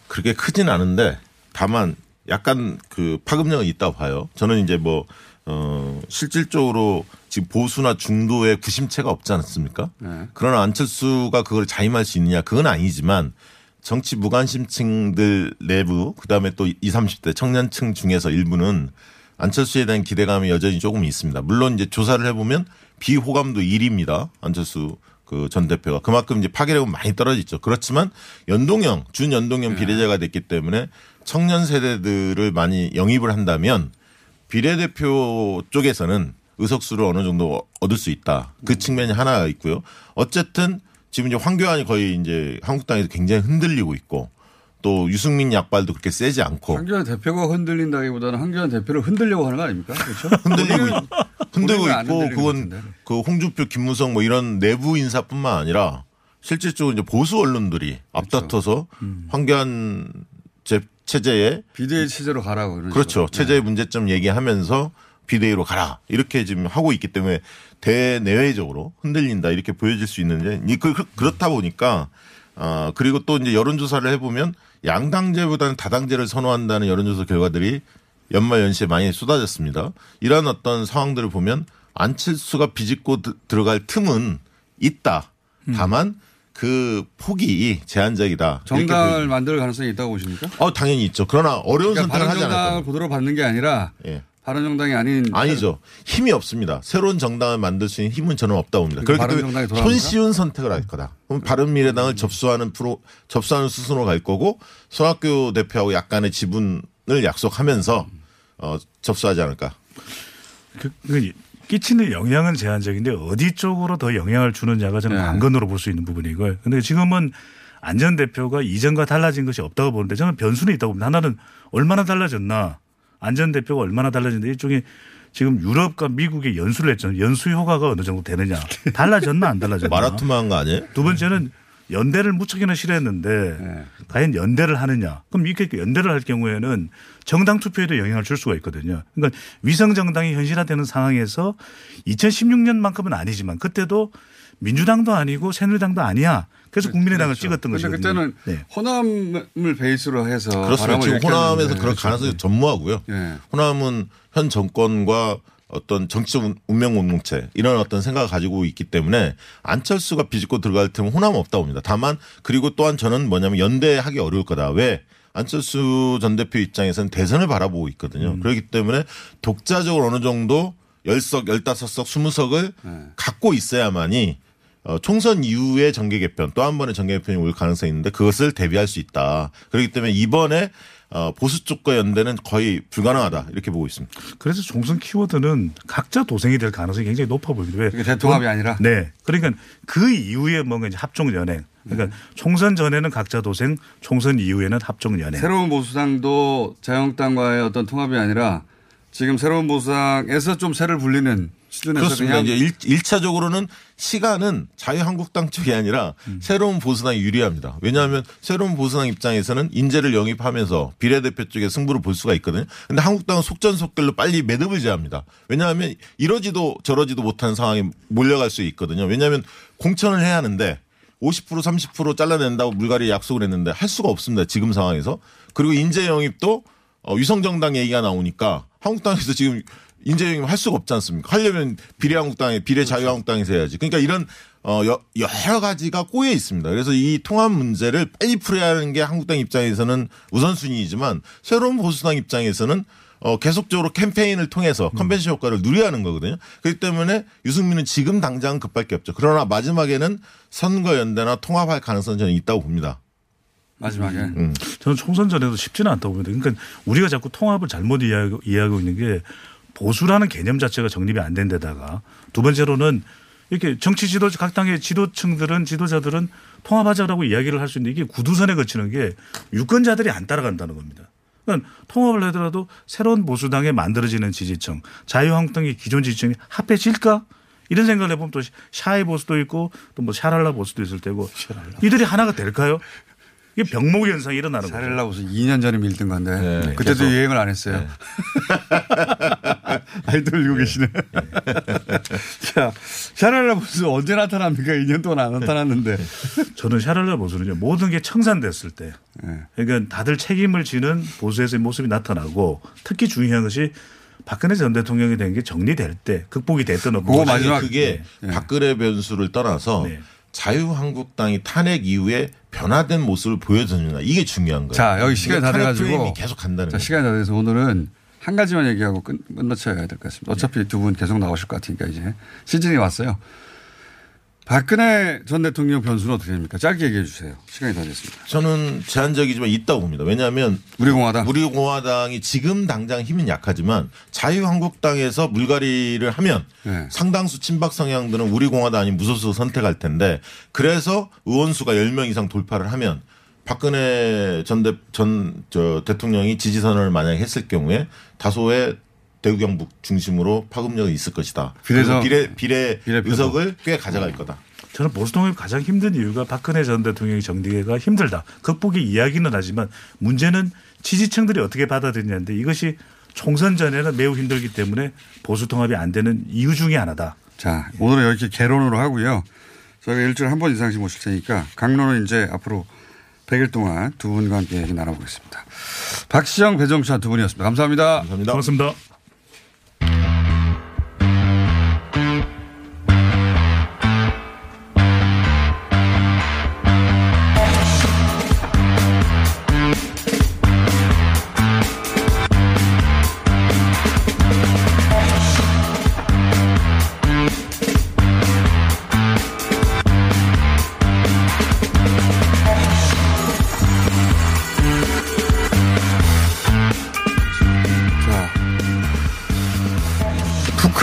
그렇게 크진 않은데 다만 약간 그 파급력은 있다고 봐요. 저는 이제 뭐, 어, 실질적으로 지금 보수나 중도에 구심체가 없지 않습니까? 네. 그러나 안철수가 그걸 자임할 수 있느냐 그건 아니지만 정치 무관심층들 내부 그다음에 또 20, 30대 청년층 중에서 일부는 안철수에 대한 기대감이 여전히 조금 있습니다. 물론 이제 조사를 해보면 비호감도 1위입니다. 안철수 그 전 대표가 그만큼 이제 파괴력은 많이 떨어졌죠. 그렇지만 연동형 준연동형 비례제가 됐기 때문에 청년 세대들을 많이 영입을 한다면 비례대표 쪽에서는 의석수를 어느 정도 얻을 수 있다. 그 측면이 하나가 있고요. 어쨌든 지금 이제 황교안이 거의 이제 한국당에서 굉장히 흔들리고 있고 또 유승민 약발도 그렇게 세지 않고 황교안 대표가 흔들린다기보다는 황교안 대표를 흔들려고 하는 거 아닙니까? 그렇죠? 흔들리고 있- 흔들고 있고 그건. 그 홍준표, 김무성 뭐 이런 내부 인사뿐만 아니라 실질적으로 이제 보수 언론들이 그렇죠. 앞다퉈서 음. 황교안 제 체제에 비대위 체제로 가라고 그렇죠. 체제의 문제점 얘기하면서 비대위로 가라 이렇게 지금 하고 있기 때문에 대내외적으로 흔들린다 이렇게 보여질 수 있는데 이 그- 그- 그렇다 보니까 아 그리고 또 이제 여론조사를 해보면 양당제보다는 다당제를 선호한다는 여론조사 결과들이 연말 연시에 많이 쏟아졌습니다. 이런 어떤 상황들을 보면 안철수가 비집고 드- 들어갈 틈은 있다. 다만 그 폭이 제한적이다. 정당을. 만들 가능성이 있다고 보십니까? 어 당연히 있죠. 그러나 어려운 그러니까 선택을 하지 겁니다. 고도로 받는 게 아니라 예. 바른정당이 아닌 아니죠. 힘이 없습니다. 새로운 정당을 만들 수 있는 힘은 저는 없다고 봅니다. 그러니까 그렇기 때문에? 손쉬운 선택을 할 거다. 그럼 바른 미래당을 접수하는 프로 접수하는 수순으로 갈 거고 손학규 대표하고 약간의 지분을 약속하면서 어, 접수하지 않을까. 그, 그 끼치는 영향은 제한적인데 어디 쪽으로 더 영향을 주느냐가 저는 관건으로 볼 수 있는 부분이고요. 근데 지금은 안전 대표가 이전과 달라진 것이 없다고 보는데 저는 변수는 있다고 봅니다. 하나는 얼마나 달라졌나 안전 대표가 얼마나 달라졌는데 일종의 지금 유럽과 미국의 연수를 했잖아요. 연수 효과가 어느 정도 되느냐. 달라졌나 안 달라졌나. 마라투마한 거 아니에요? 두 번째는 연대를 무척이나 싫어했는데 과연 연대를 하느냐. 그럼 이렇게 연대를 할 경우에는 정당 투표에도 영향을 줄 수가 있거든요. 그러니까 위성 정당이 현실화되는 상황에서 2016년만큼은 아니지만 그때도 민주당도 아니고 새누리당도 아니야. 그래서 국민의당을 찍었던 근데 것이거든요. 그때는 네. 호남을 베이스로 해서 그렇습니다. 지금 호남에서 일으켰는데. 그럴 그렇죠. 가능성이 전무하고요. 예. 호남은 현 정권과 어떤 정치적 운- 운명 공동체 이런 어떤 생각을 가지고 있기 때문에 안철수가 비집고 들어갈 틈은 호남은 없다고 봅니다. 다만 그리고 또한 저는 뭐냐면 연대하기 어려울 거다. 왜? 안철수 전 대표 입장에서는 대선을 바라보고 있거든요. 그렇기 때문에 독자적으로 어느 정도 열석, 열다섯 석, 스무 석을 갖고 있어야만이 어, 총선 이후의 정계 개편 또 한 번의 정계 개편이 올 가능성이 있는데 그것을 대비할 수 있다. 그렇기 때문에 이번에 어, 보수 쪽과 연대는 거의 불가능하다 이렇게 보고 있습니다. 그래서 총선 키워드는 각자 도생이 될 가능성이 굉장히 높아 보입니다. 왜? 그게 대통합이 아니라? 네. 그러니까 그 이후에 뭔가 이제 합종 연행. 그러니까 총선 전에는 각자 도생, 총선 이후에는 합종 연행. 새로운 보수당도 자유한국당과의 어떤 통합이 아니라 지금 새로운 보수당에서 좀 새를 불리는 수준에서 그렇습니다. 그냥 이제 일, 차적으로는 시간은 자유한국당 쪽이 아니라 음. 새로운 보수당이 유리합니다. 왜냐하면 새로운 보수당 입장에서는 인재를 영입하면서 비례대표 쪽에 승부를 볼 수가 있거든요. 근데 한국당은 속전속결로 빨리 매듭을 제합니다. 왜냐하면 이러지도 저러지도 못한 상황에 몰려갈 수 있거든요. 왜냐하면 공천을 해야 하는데 50% 30% 잘라낸다고 물갈이 약속을 했는데 할 수가 없습니다. 지금 상황에서. 그리고 인재 영입도 어, 위성정당 얘기가 나오니까 한국당에서 지금 인재 영입 할 수가 없지 않습니까? 하려면 비례한국당에 비례 자유한국당에서 해야지. 그러니까 이런 어 여- 여러 가지가 꼬여 있습니다. 그래서 이 통합 문제를 빨리 풀어야 하는 게 한국당 입장에서는 우선순위이지만 새로운 보수당 입장에서는 어 계속적으로 캠페인을 통해서 컨벤션 효과를 누려야 하는 거거든요. 그렇기 때문에 유승민은 지금 당장 급할 게 없죠. 그러나 마지막에는 선거 연대나 통합할 가능성은 저는 있다고 봅니다. 마지막에. 음. 저는 총선 전에도 쉽지는 않다고 봅니다. 그러니까 우리가 자꾸 통합을 잘못 이해하고, 이해하고 있는 게 보수라는 개념 자체가 정립이 안 된 데다가 두 번째로는 이렇게 정치 지도 각 당의 지도층들은 지도자들은 통합하자라고 이야기를 할 수 있는데 이게 구두선에 거치는 게 유권자들이 안 따라간다는 겁니다. 그러니까 통합을 하더라도 새로운 보수당에 만들어지는 지지층, 자유한국당의 기존 지지층이 합해질까? 이런 생각을 해보면 또 샤이 보수도 있고 또 뭐 샤랄라 보수도 있을 테고 이들이 하나가 될까요? 이게 병목 현상이 일어나는 거죠. 무슨 2년 전에 밀던 건데 네, 그때도 계속. 유행을 안 했어요. 아이돌 들고 계시네. 자, 샤랄라 무슨 언제 나타납니까? 2년 동안 안 나타났는데. 저는 샤랄라 보수는요 모든 게 청산됐을 때 네. 그러니까 다들 책임을 지는 보수에서의 모습이 나타나고 특히 중요한 것이 박근혜 전 대통령이 된 게 정리될 때 극복이 됐던 아니, 그게 박근혜 변수를 떠나서 자유한국당이 탄핵 이후에 변화된 모습을 보여주느냐 이게 중요한 거예요. 자, 여기 시간이 다 돼가지고. 계속 간다는 자. 시간이 다 돼서 오늘은 한 가지만 얘기하고 끝, 끝마쳐야 될 것 같습니다. 어차피 두 분 계속 나오실 것 같으니까 이제 시즌이 왔어요. 박근혜 전 대통령 변수는 어떻게 됩니까? 짧게 얘기해 주세요. 시간이 다 됐습니다. 저는 제한적이지만 있다고 봅니다. 왜냐하면 우리공화당 우리공화당이 지금 당장 힘은 약하지만 자유한국당에서 물갈이를 하면 네. 상당수 친박 성향들은 우리공화당 아닌 무소수 선택할 텐데 그래서 의원 수가 10명 이상 돌파를 하면 박근혜 전, 대, 전 저, 대통령이 지지선언을 만약에 했을 경우에 다소의 대구 경북 중심으로 파급력이 있을 것이다. 그리고 비례 비례 비례표도. 의석을 꽤 가져갈 거다. 저는 보수 통합이 가장 힘든 이유가 박근혜 전 대통령의 정리가 힘들다. 극복이 이야기는 하지만 문제는 지지층들이 어떻게 받아들이냐인데 이것이 총선 전에는 매우 힘들기 때문에 보수 통합이 안 되는 이유 중에 하나다. 자, 오늘은 이렇게 개론으로 하고요. 저희가 일주일에 한 번 이상씩 모실 테니까 강론은 이제 앞으로 100일 동안 두 분과 함께 얘기 나눠보겠습니다. 박시영, 배정찬 두 분이었습니다. 감사합니다. 감사합니다. 고맙습니다.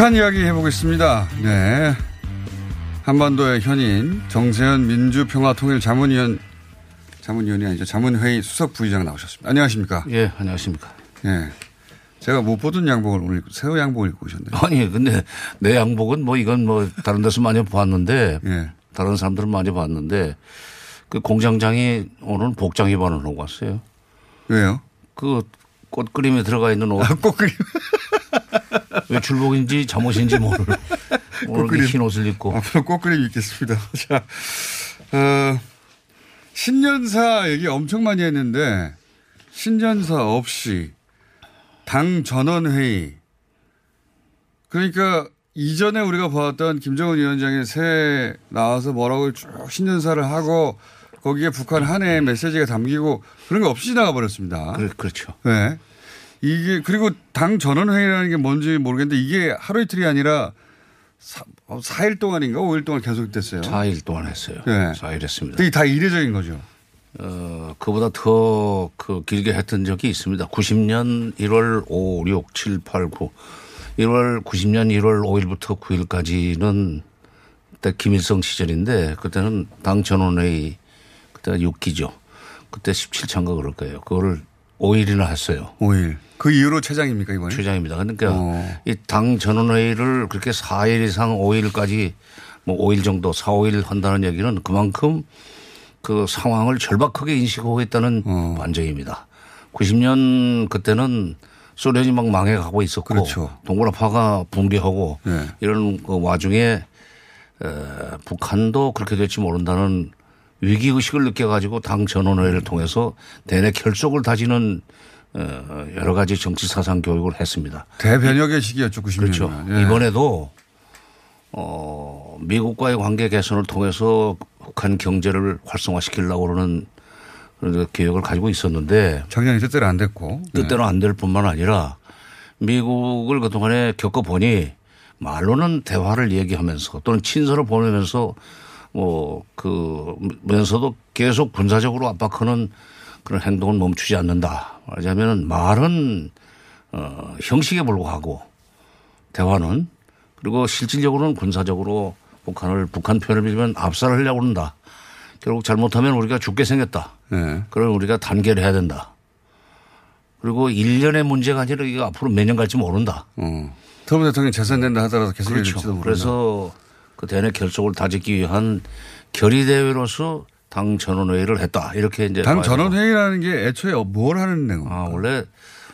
북한 이야기 해보겠습니다. 네. 한반도의 현인 정세현 민주평화통일자문위원 자문위원이 아니죠. 자문회의 수석 부의장 나오셨습니다. 안녕하십니까? 예, 안녕하십니까? 예. 제가 못 보던 양복을 오늘 입고, 새 양복을 입고 오셨네요. 아니, 근데 내 양복은 뭐 이건 뭐 다른 데서 많이 봤는데 예. 다른 사람들은 많이 봤는데 그 공장장이 오늘 복장 입원을 하고 왔어요. 왜요? 그 꽃그림에 들어가 있는 옷. 아, 꽃그림. 외출복인지 잠옷인지 모를. 오늘. 흰 옷을 입고. 앞으로 꽃그림 입겠습니다. 자, 어, 신년사 얘기 엄청 많이 했는데, 신년사 없이 당 전원회의. 그러니까 이전에 우리가 봐왔던 김정은 위원장의 새 나와서 뭐라고 쭉 신년사를 하고 거기에 북한 한 해의 메시지가 담기고 그런 거 없이 지나가 버렸습니다. 그렇죠. 네. 이게 그리고 당 전원회의라는 게 뭔지 모르겠는데 이게 하루 이틀이 아니라 사, 어, 4일 동안인가 5일 동안 계속됐어요. 4일 동안 했어요. 네. 4일 했습니다. 이게 다 이례적인 거죠. 어, 그보다 더 그 길게 했던 적이 있습니다. 90년 1월 5, 6, 7, 8, 9. 1월 90년 1월 5일부터 9일까지는 그때 김일성 시절인데 그때는 당 전원회의 그때가 6기죠. 그때 17차인가 그럴 거예요. 그거를 5일이나 했어요. 5일. 그 이후로 최장입니까 이번에? 최장입니다. 그러니까 어. 이당 전원회의를 그렇게 4일 이상 5일까지 뭐 5일 정도 4, 5일 한다는 얘기는 그만큼 그 상황을 절박하게 인식하고 있다는 어. 반증입니다. 90년 그때는 소련이 막 망해가고 있었고 그렇죠. 동굴아파가 붕괴하고 네. 이런 그 와중에 에, 북한도 그렇게 될지 모른다는 위기 의식을 느껴가지고 당 전원회의를 통해서 대내 결속을 다지는 어, 여러 가지 정치 사상 교육을 했습니다. 대변혁의 시기였죠 90년. 그렇죠. 이번에도 어, 미국과의 관계 개선을 통해서 북한 경제를 활성화시키려고 그러는 그런 계획을 가지고 있었는데 작년에 뜻대로 안 됐고. 뜻대로 안 될 뿐만 아니라 미국을 그동안에 겪어보니 말로는 대화를 얘기하면서 또는 친서를 보내면서 뭐그 면서도 계속 군사적으로 압박하는 그런 행동을 멈추지 않는다. 말하자면은 말은 어 형식에 불과하고 대화는 그리고 실질적으로는 군사적으로 북한을 북한 편을 빌면 압살을 하려고 한다. 결국 잘못하면 우리가 죽게 생겼다. 네. 그럼 우리가 단계를 해야 된다. 그리고 1년의 문제가 아니라 이거 앞으로 몇 년 갈지 모른다. 어. 트럼프 대통령이 재선된다 하더라도 계속 그렇죠. 그래서 그 대내 결속을 다지기 위한 결의대회로서 당 전원회의를 했다. 이렇게 이제 당 전원회의라는 게 애초에 뭘 하는 내용? 아, 원래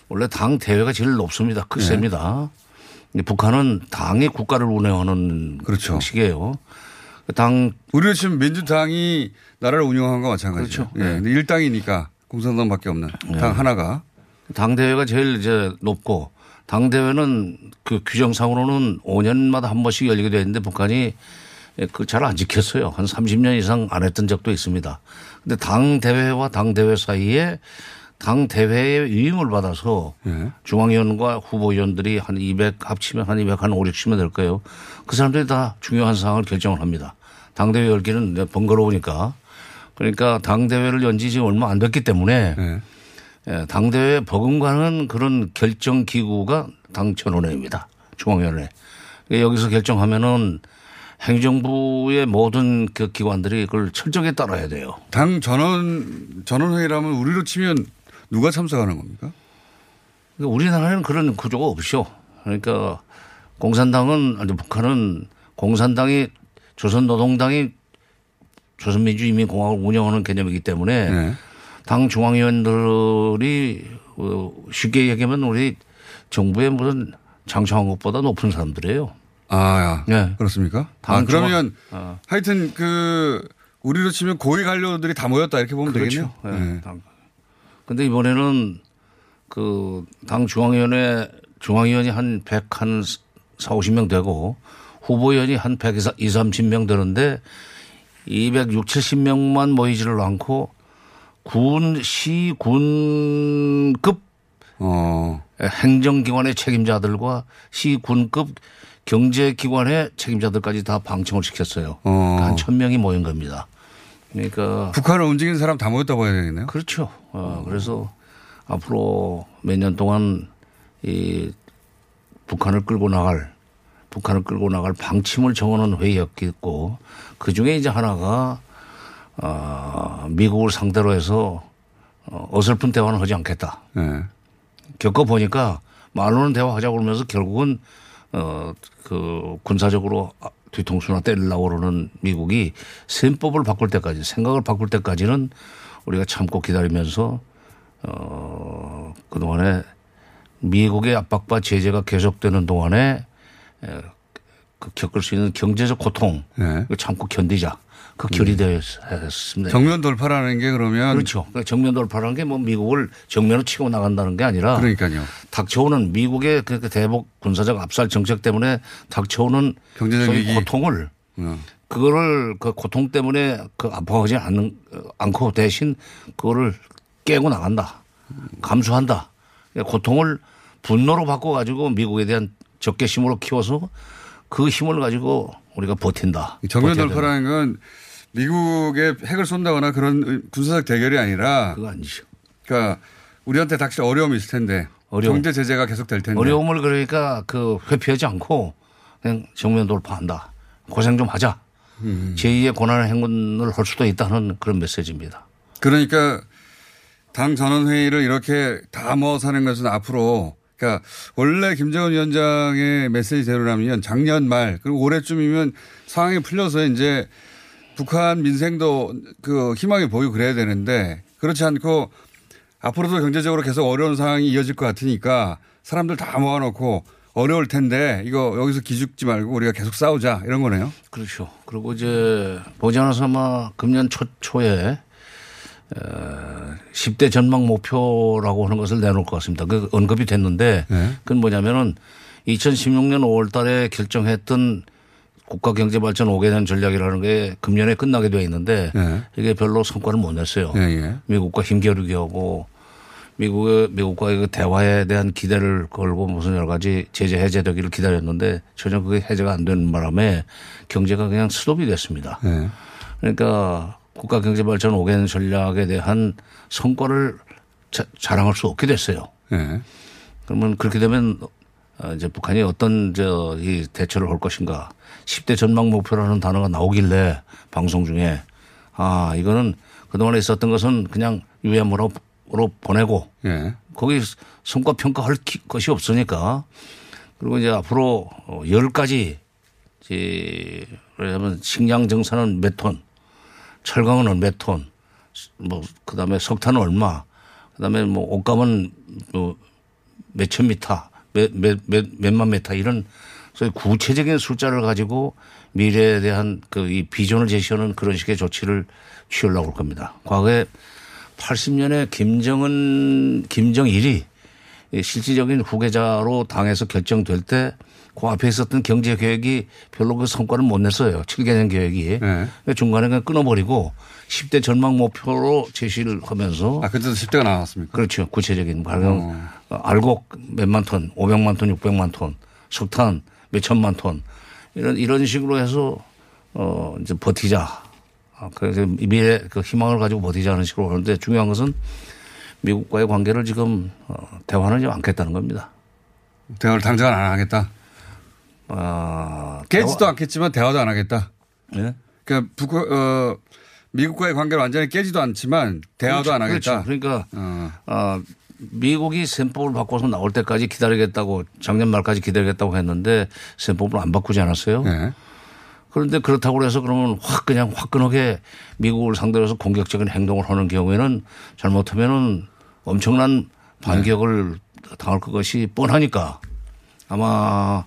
원래 당 대회가 제일 높습니다. 크셉니다. 근데 북한은 당이 국가를 운영하는 그렇죠. 형식이에요. 당 우리는 지금 민주당이 나라를 운영한 거 마찬가지죠. 그렇죠. 예. 근데 일당이니까 공산당밖에 없는 당 하나가 당 대회가 제일 이제 높고 당 대회는 그 규정상으로는 5년마다 한 번씩 열리게 되어 있는데 북한이 그 잘 안 지켰어요. 한 30년 이상 안 했던 적도 있습니다. 근데 당 대회와 당 대회 사이에 당 대회의 위임을 받아서 예. 중앙위원과 후보위원들이 한 200 합치면 한 200, 한 5, 60면 될 거예요. 그 사람들이 다 중요한 사항을 결정을 합니다. 당대회 열기는 번거로우니까. 그러니까 당대회를 연 지 지금 얼마 안 됐기 때문에 네. 예, 당대회 버금가는 그런 결정 기구가 당전원회입니다. 중앙위원회. 여기서 결정하면은 행정부의 모든 그 기관들이 그걸 철저하게 따라야 돼요. 당 전원 전원회의라면 우리로 치면 누가 참석하는 겁니까? 그러니까 우리나라에는 그런 구조가 없죠. 그러니까 공산당은 아니 북한은 공산당이 조선노동당이 조선민주인민공화국을 운영하는 개념이기 때문에 네. 당 중앙위원들이 어, 쉽게 얘기하면 우리 정부의 무슨 장차한 것보다 높은 사람들이에요. 아, 네. 그렇습니까? 당 아, 그러면 어. 하여튼 그 우리로 치면 고위 관료들이 다 모였다 이렇게 보면 그렇죠. 되겠네요. 네. 네. 당- 근데 이번에는 그 당 중앙위원회 중앙위원이 한 100, 한 4, 50명 되고 후보위원이 한 100, 2, 30명 되는데 206, 70명만 모이지를 않고 군, 시, 군급 어. 행정기관의 책임자들과 시, 군급 경제기관의 책임자들까지 다 방청을 시켰어요. 어. 한 1000명이 모인 겁니다. 그러니까 북한을 움직이는 사람 다 모였다고 해야 되겠네요. 그렇죠. 어, 그래서 앞으로 몇 년 동안 이 북한을 끌고 나갈 북한을 끌고 나갈 방침을 정하는 회의였겠고 그 중에 이제 하나가 어, 미국을 상대로 해서 어, 어설픈 대화는 하지 않겠다. 네. 겪어보니까 말로는 대화하자고 그러면서 결국은 어, 그 군사적으로 뒤통수나 때리려고 그러는 미국이 셈법을 바꿀 때까지 생각을 바꿀 때까지는 우리가 참고 기다리면서 어, 그동안에 미국의 압박과 제재가 계속되는 동안에 에, 그 겪을 수 있는 경제적 고통 네. 참고 견디자. 그 결이 되었습니다. 정면 돌파라는 게 그러면 그렇죠. 그러니까 정면 돌파라는 게 뭐 미국을 정면으로 치고 나간다는 게 아니라 그러니까요. 닥쳐오는 미국의 그 대북 군사적 압살 정책 때문에 닥쳐오는 경제적 위기. 고통을 어. 그거를 그 고통 때문에 그 아파하지 않는 않고 대신 그거를 깨고 나간다. 감수한다. 고통을 분노로 바꿔 가지고 미국에 대한 적개심으로 키워서 그 힘을 가지고 우리가 버틴다. 정면. 돌파라는 건 미국의 핵을 쏜다거나 그런 군사적 대결이 아니라 그거 아니죠. 그러니까 우리한테 닥칠 어려움이 있을 텐데 어려움. 경제 제재가 계속 될 텐데 어려움을 그러니까 그 회피하지 않고 그냥 정면 돌파한다. 고생 좀 하자. 음. 제2의 고난의 행군을 할 수도 있다는 그런 메시지입니다. 그러니까 당 전원회의를 이렇게 다 모아서 하는 것은 앞으로 그러니까 원래 김정은 위원장의 메시지대로라면 작년 말 그리고 올해쯤이면 상황이 풀려서 이제 북한 민생도 그 희망이 보이고 그래야 되는데 그렇지 않고 앞으로도 경제적으로 계속 어려운 상황이 이어질 것 같으니까 사람들 다 모아놓고 어려울 텐데 이거 여기서 기죽지 말고 우리가 계속 싸우자 이런 거네요. 그렇죠. 그리고 이제 보지 않아서 아마 금년 초, 초에 어, 10대 전망 목표라고 하는 것을 내놓을 것 같습니다. 그 언급이 됐는데 그건 뭐냐면은 2016년 5월 달에 결정했던 국가 경제 발전 5개년 전략이라는 게 금년에 끝나게 되어 있는데 네. 이게 별로 성과를 못 냈어요. 예, 예. 미국과 힘겨루기 하고 미국의 미국과의 그 대화에 대한 기대를 걸고 무슨 여러 가지 제재 해제되기를 기다렸는데 전혀 그게 해제가 안 되는 바람에 경제가 그냥 스톱이 됐습니다. 네. 그러니까 국가 경제 발전 5개년 전략에 대한 성과를 자, 자랑할 수 없게 됐어요. 네. 그러면 그렇게 되면 어, 이제 북한이 어떤 저 이 대처를 할 것인가 10대 전망 목표라는 단어가 나오길래 방송 중에 아 이거는 그동안에 있었던 것은 그냥 유야무로 로 보내고 예. 거기 성과 평가할 기- 것이 없으니까 그리고 이제 앞으로 어, 열 가지 이제 그러면 식량 정산은 몇 톤, 철강은 몇 톤, 뭐 그다음에 석탄은 얼마, 그다음에 뭐 옷감은 뭐 몇천 미터, 몇, 몇, 몇, 몇만 미터 이런 구체적인 숫자를 가지고 미래에 대한 그 이 비전을 제시하는 그런 식의 조치를 취하려고 할 겁니다. 과거에 80년에 김정은, 김정일이 이 실질적인 후계자로 당에서 결정될 때 그 앞에 있었던 경제 계획이 별로 그 성과를 못 냈어요. 7개년 계획이. 그러니까 중간에 그냥 끊어버리고 10대 전망 목표로 제시를 하면서. 아, 그때도 10대가 나왔습니까? 그렇죠. 구체적인. 가령 알곡 몇만 톤, 500만 톤, 600만 톤, 석탄 몇 천만 톤 이런, 이런 식으로 해서 어, 이제 버티자. 아, 그래서 미래 그 희망을 가지고 버티자는 식으로 하는데 중요한 것은 미국과의 관계를 지금 어, 대화는 좀 않겠다는 겁니다. 대화를 당장은 안 하겠다. 아, 깨지도 않겠지만 대화도 안 하겠다. 네. 그러니까 북, 어, 미국과의 관계를 완전히 깨지도 않지만 대화도 그렇죠. 안 하겠다. 그렇죠. 그러니까 어, 미국이 셈법을 바꿔서 나올 때까지 기다리겠다고 작년 말까지 기다리겠다고 했는데 셈법을 안 바꾸지 않았어요. 네. 그런데 그렇다고 해서 그러면 확 그냥 화끈하게 미국을 상대로 해서 공격적인 행동을 하는 경우에는 잘못하면은 엄청난 반격을 당할 것이 뻔하니까 아마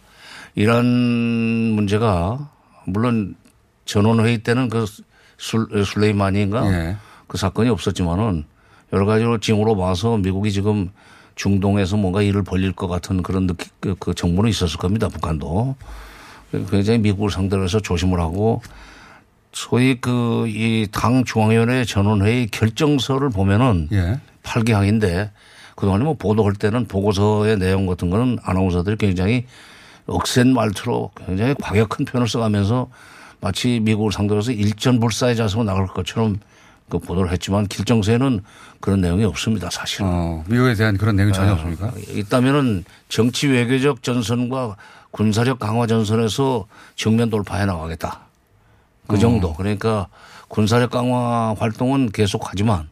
이란 문제가 물론 전원회의 때는 그 술, 술레이마니인가 예. 그 사건이 없었지만은 여러 가지로 징후로 봐서 미국이 지금 중동에서 뭔가 일을 벌릴 것 같은 그런 느낌, 그, 그 정보는 있었을 겁니다. 북한도. 굉장히 미국을 상대로 해서 조심을 하고 소위 그 이 당 중앙위원회 전원회의 결정서를 보면은 예. 8개항인데 그동안에 뭐 보도할 때는 보고서의 내용 같은 거는 아나운서들이 굉장히 억센 말투로 굉장히 과격한 표현을 써가면서 마치 미국을 상대로 해서 일전불사의 자세로 나갈 것처럼 그 보도를 했지만 결정서에는 그런 내용이 없습니다 사실은. 어, 미국에 대한 그런 내용이 전혀 없습니까? 있다면은 정치 외교적 전선과 군사력 강화 전선에서 정면 돌파해 나가겠다. 그 정도. 그러니까 군사력 강화 활동은 계속하지만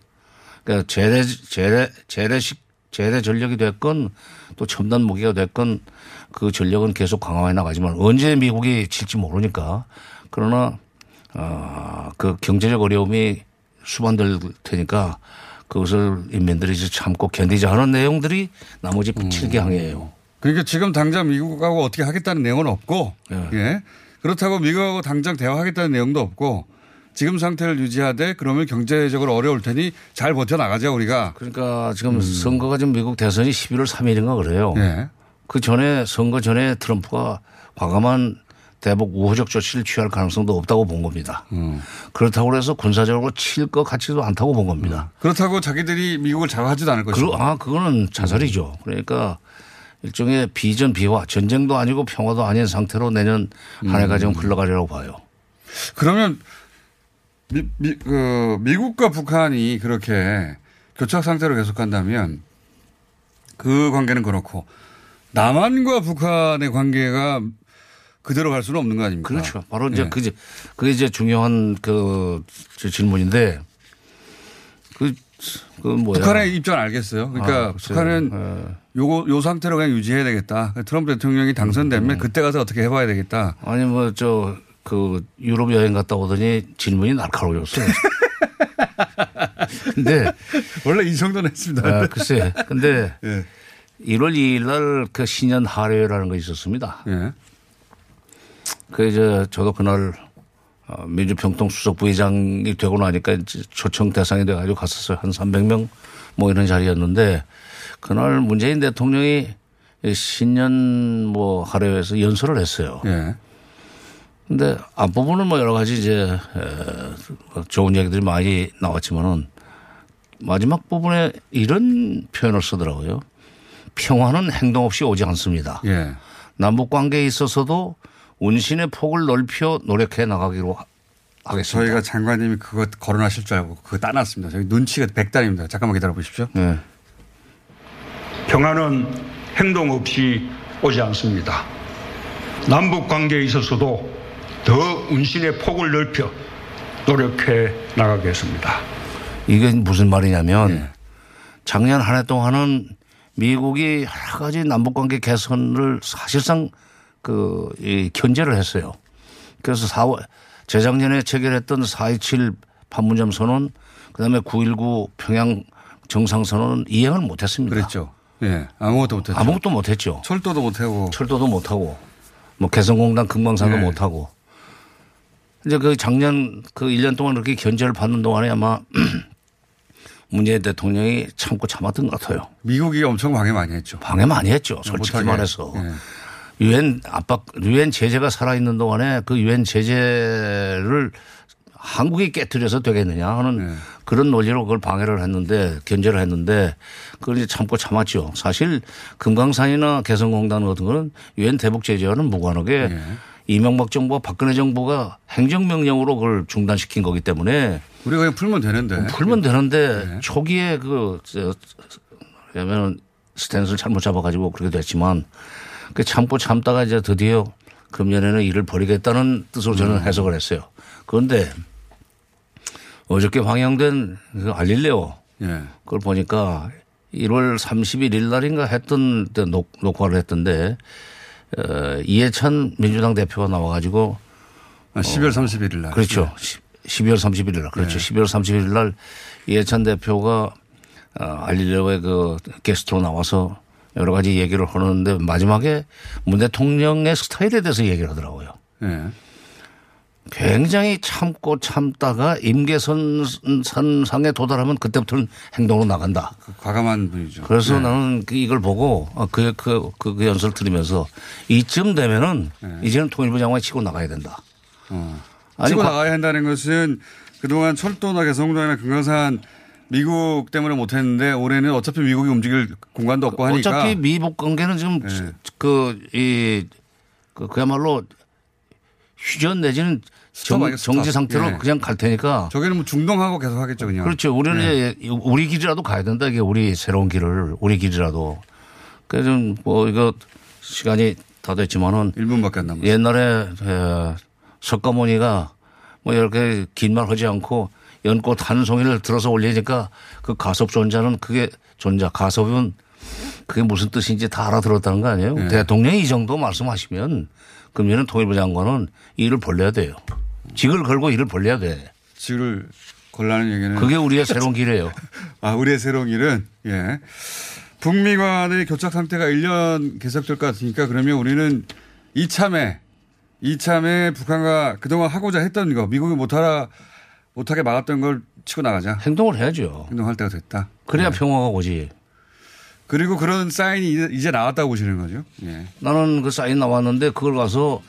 그러니까 재래 재래 재래식 재래 전력이 됐건 또 첨단 무기가 됐건 그 전력은 계속 강화해 나가지만 언제 미국이 칠지 모르니까 그러나 어그 경제적 어려움이 수반될 테니까 그것을 인민들이 참고 견디자 하는 내용들이 나머지 7개 항이에요. 그러니까 지금 당장 미국하고 어떻게 하겠다는 내용은 없고, 예. 그렇다고 미국하고 당장 대화하겠다는 내용도 없고, 지금 상태를 유지하되 그러면 경제적으로 어려울 테니 잘 버텨나가자 우리가. 그러니까 지금 선거가 지금 미국 대선이 11월 3일인가 그래요. 예. 그 전에 선거 전에 트럼프가 과감한 대북 우호적 조치를 취할 가능성도 없다고 본 겁니다. 그렇다고 해서 군사적으로 칠 것 같지도 않다고 본 겁니다. 그렇다고 자기들이 미국을 자극하지도 않을 것이고. 그, 아, 그거는 자살이죠. 그러니까 일종의 비전 비화 전쟁도 아니고 평화도 아닌 상태로 내년 한 해가 좀 흘러가리라고 봐요. 그러면 미, 미, 그 미국과 북한이 그렇게 교착 상태로 계속한다면 그 관계는 그렇고 남한과 북한의 관계가 그대로 갈 수는 없는 거 아닙니까? 그렇죠. 바로 이제 예. 그게 그게 이제 중요한 그 질문인데 그, 그 뭐야. 북한의 입장 알겠어요. 그러니까 아. 북한은 요거 요 상태로 그냥 유지해야 되겠다. 트럼프 대통령이 당선되면 그때 가서 어떻게 해봐야 되겠다. 아니 뭐 저 그 유럽 여행 갔다 오더니 질문이 날카로웠어요. 근데 원래 이 정도는 했습니다. 아, 글쎄. 근데 예. 1월 2일 날 그 신년 하례라는 거 있었습니다. 예. 그 이제 저도 그날 어, 민주평통 수석 부회장이 되고 나니까 초청 대상이 돼가지고 갔었어요. 한 300명 뭐 이런 자리였는데 그날 문재인 대통령이 이 신년 뭐 하례에서 연설을 했어요. 예. 근데 앞부분은 뭐 여러 가지 이제 에, 좋은 얘기들이 많이 나왔지만은 마지막 부분에 이런 표현을 쓰더라고요. 평화는 행동 없이 오지 않습니다. 예. 남북 관계에 있어서도 운신의 폭을 넓혀 노력해 나가기로 하- 하겠습니다. 저희가 장관님이 그거 거론하실 줄 알고 그거 따놨습니다. 저희 눈치가 백단입니다. 잠깐만 기다려 보십시오. 네. 평화는 행동 없이 오지 않습니다. 남북 관계에 있어서도 더 운신의 폭을 넓혀 노력해 나가겠습니다. 이게 무슨 말이냐면 작년 한 해 동안은 미국이 여러 가지 남북 관계 개선을 사실상 그, 이, 견제를 했어요. 그래서 4월, 재작년에 체결했던 4.27 판문점 선언, 그 다음에 9.19 평양 정상선언은 이행을 못 했습니다. 그랬죠. 예. 아무것도 못 했죠. 아무것도 못 했죠. 철도도 못 하고. 철도도 못 하고, 뭐 개성공단 금강산도 네. 못하고. 이제 그 작년 그 1년 동안 그렇게 견제를 받는 동안에 아마 문재인 대통령이 참고 참았던 것 같아요. 미국이 엄청 방해 많이 했죠. 방해 많이 했죠. 솔직히 못하게. 말해서. 예. 유엔 압박, 유엔 제재가 살아있는 동안에 그 유엔 제재를 한국이 깨뜨려서 되겠느냐 하는 네. 그런 논리로 그걸 방해를 했는데 견제를 했는데 그걸 이제 참고 참았죠. 사실 금강산이나 개성공단 같은 거는 유엔 대북 제재와는 무관하게 네. 이명박 정부와 박근혜 정부가 행정명령으로 그걸 중단시킨 거기 때문에 우리가 그냥 풀면 되는데. 풀면 되는데 네. 초기에 그, 저, 왜냐면 스탠스를 잘못 잡아가지고 그렇게 됐지만 그 참고 참다가 이제 드디어 금년에는 일을 벌이겠다는 뜻으로 저는 음. 해석을 했어요. 그런데 어저께 방영된 그 알릴레오 예. 그걸 보니까 1월 31일 날인가 했던 때 녹, 녹화를 했던데 어, 이해찬 민주당 대표가 나와가지고 아, 12월 31일 날. 그렇죠. 12월 31일 날. 그렇죠. 네. 12월 31일 날 이해찬 대표가 어, 알릴레오의 그 게스트로 나와서 여러 가지 얘기를 하는데 마지막에 문 대통령의 스타일에 대해서 얘기를 하더라고요. 예. 굉장히 참고 참다가 임계선 선상에 도달하면 그때부터는 행동으로 나간다. 과감한 분이죠. 그래서 네. 나는 그 이걸 보고 어, 그, 그, 그, 그 연설을 들으면서 이쯤 되면은 이제는 통일부 장관이 치고 나가야 된다. 어. 아니, 치고 과- 나가야 한다는 것은 그동안 철도나 개성공단이나 금강산 미국 때문에 못했는데 올해는 어차피 미국이 움직일 공간도 없고 하니까 어차피 미북 관계는 지금 네. 그, 이, 그, 그야말로 휴전 내지는 정. 정지 상태로 예. 그냥 갈 테니까. 저기는 뭐 중동하고 계속 하겠죠 그냥. 그렇죠. 우리는 네. 이제 우리 길이라도 가야 된다. 이게 우리 새로운 길을 우리 길이라도. 그래서 좀뭐 이거 시간이 다 됐지만은 1분밖에 안 남았어요. 옛날에 에, 석가모니가 뭐 이렇게 긴 말 하지 않고 연꽃 한 송이를 들어서 올리니까 그 가섭 존자는 그게 존자 가섭은 그게 무슨 뜻인지 다 알아들었다는 거 아니에요? 네. 대통령이 이 정도 말씀하시면 그러면 통일부 장관은 일을 벌려야 돼요. 직을 걸고 일을 벌려야 돼. 직을 걸라는 얘기는 그게 우리의 새로운 길이에요. 아, 우리의 새로운 길은 예. 북미 간의 교착 상태가 1년 계속될 것 같으니까 그러면 우리는 이참에 이참에 북한과 그동안 하고자 했던 거 미국이 못하라 못하게 막았던 걸 치고 나가자. 행동을 해야죠. 행동할 때가 됐다. 그래야 평화가 오지. 그리고 그런 사인이 이제- 나왔다고 보시는 거죠. 예. 나는 그 사인 나왔는데 그걸 가서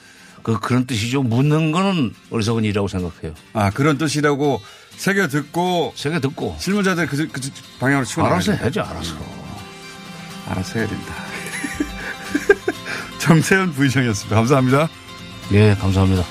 그 그런 뜻이죠. 묻는 거는 어리석은 일이라고 생각해요. 아 그런 뜻이라고 새겨 듣고 새겨 듣고 실무자들 그, 그 방향으로 치고 알아서 해야죠. 알아서. 알아서 해야 된다. 정세현 부의장이었습니다. 감사합니다. 예, 감사합니다.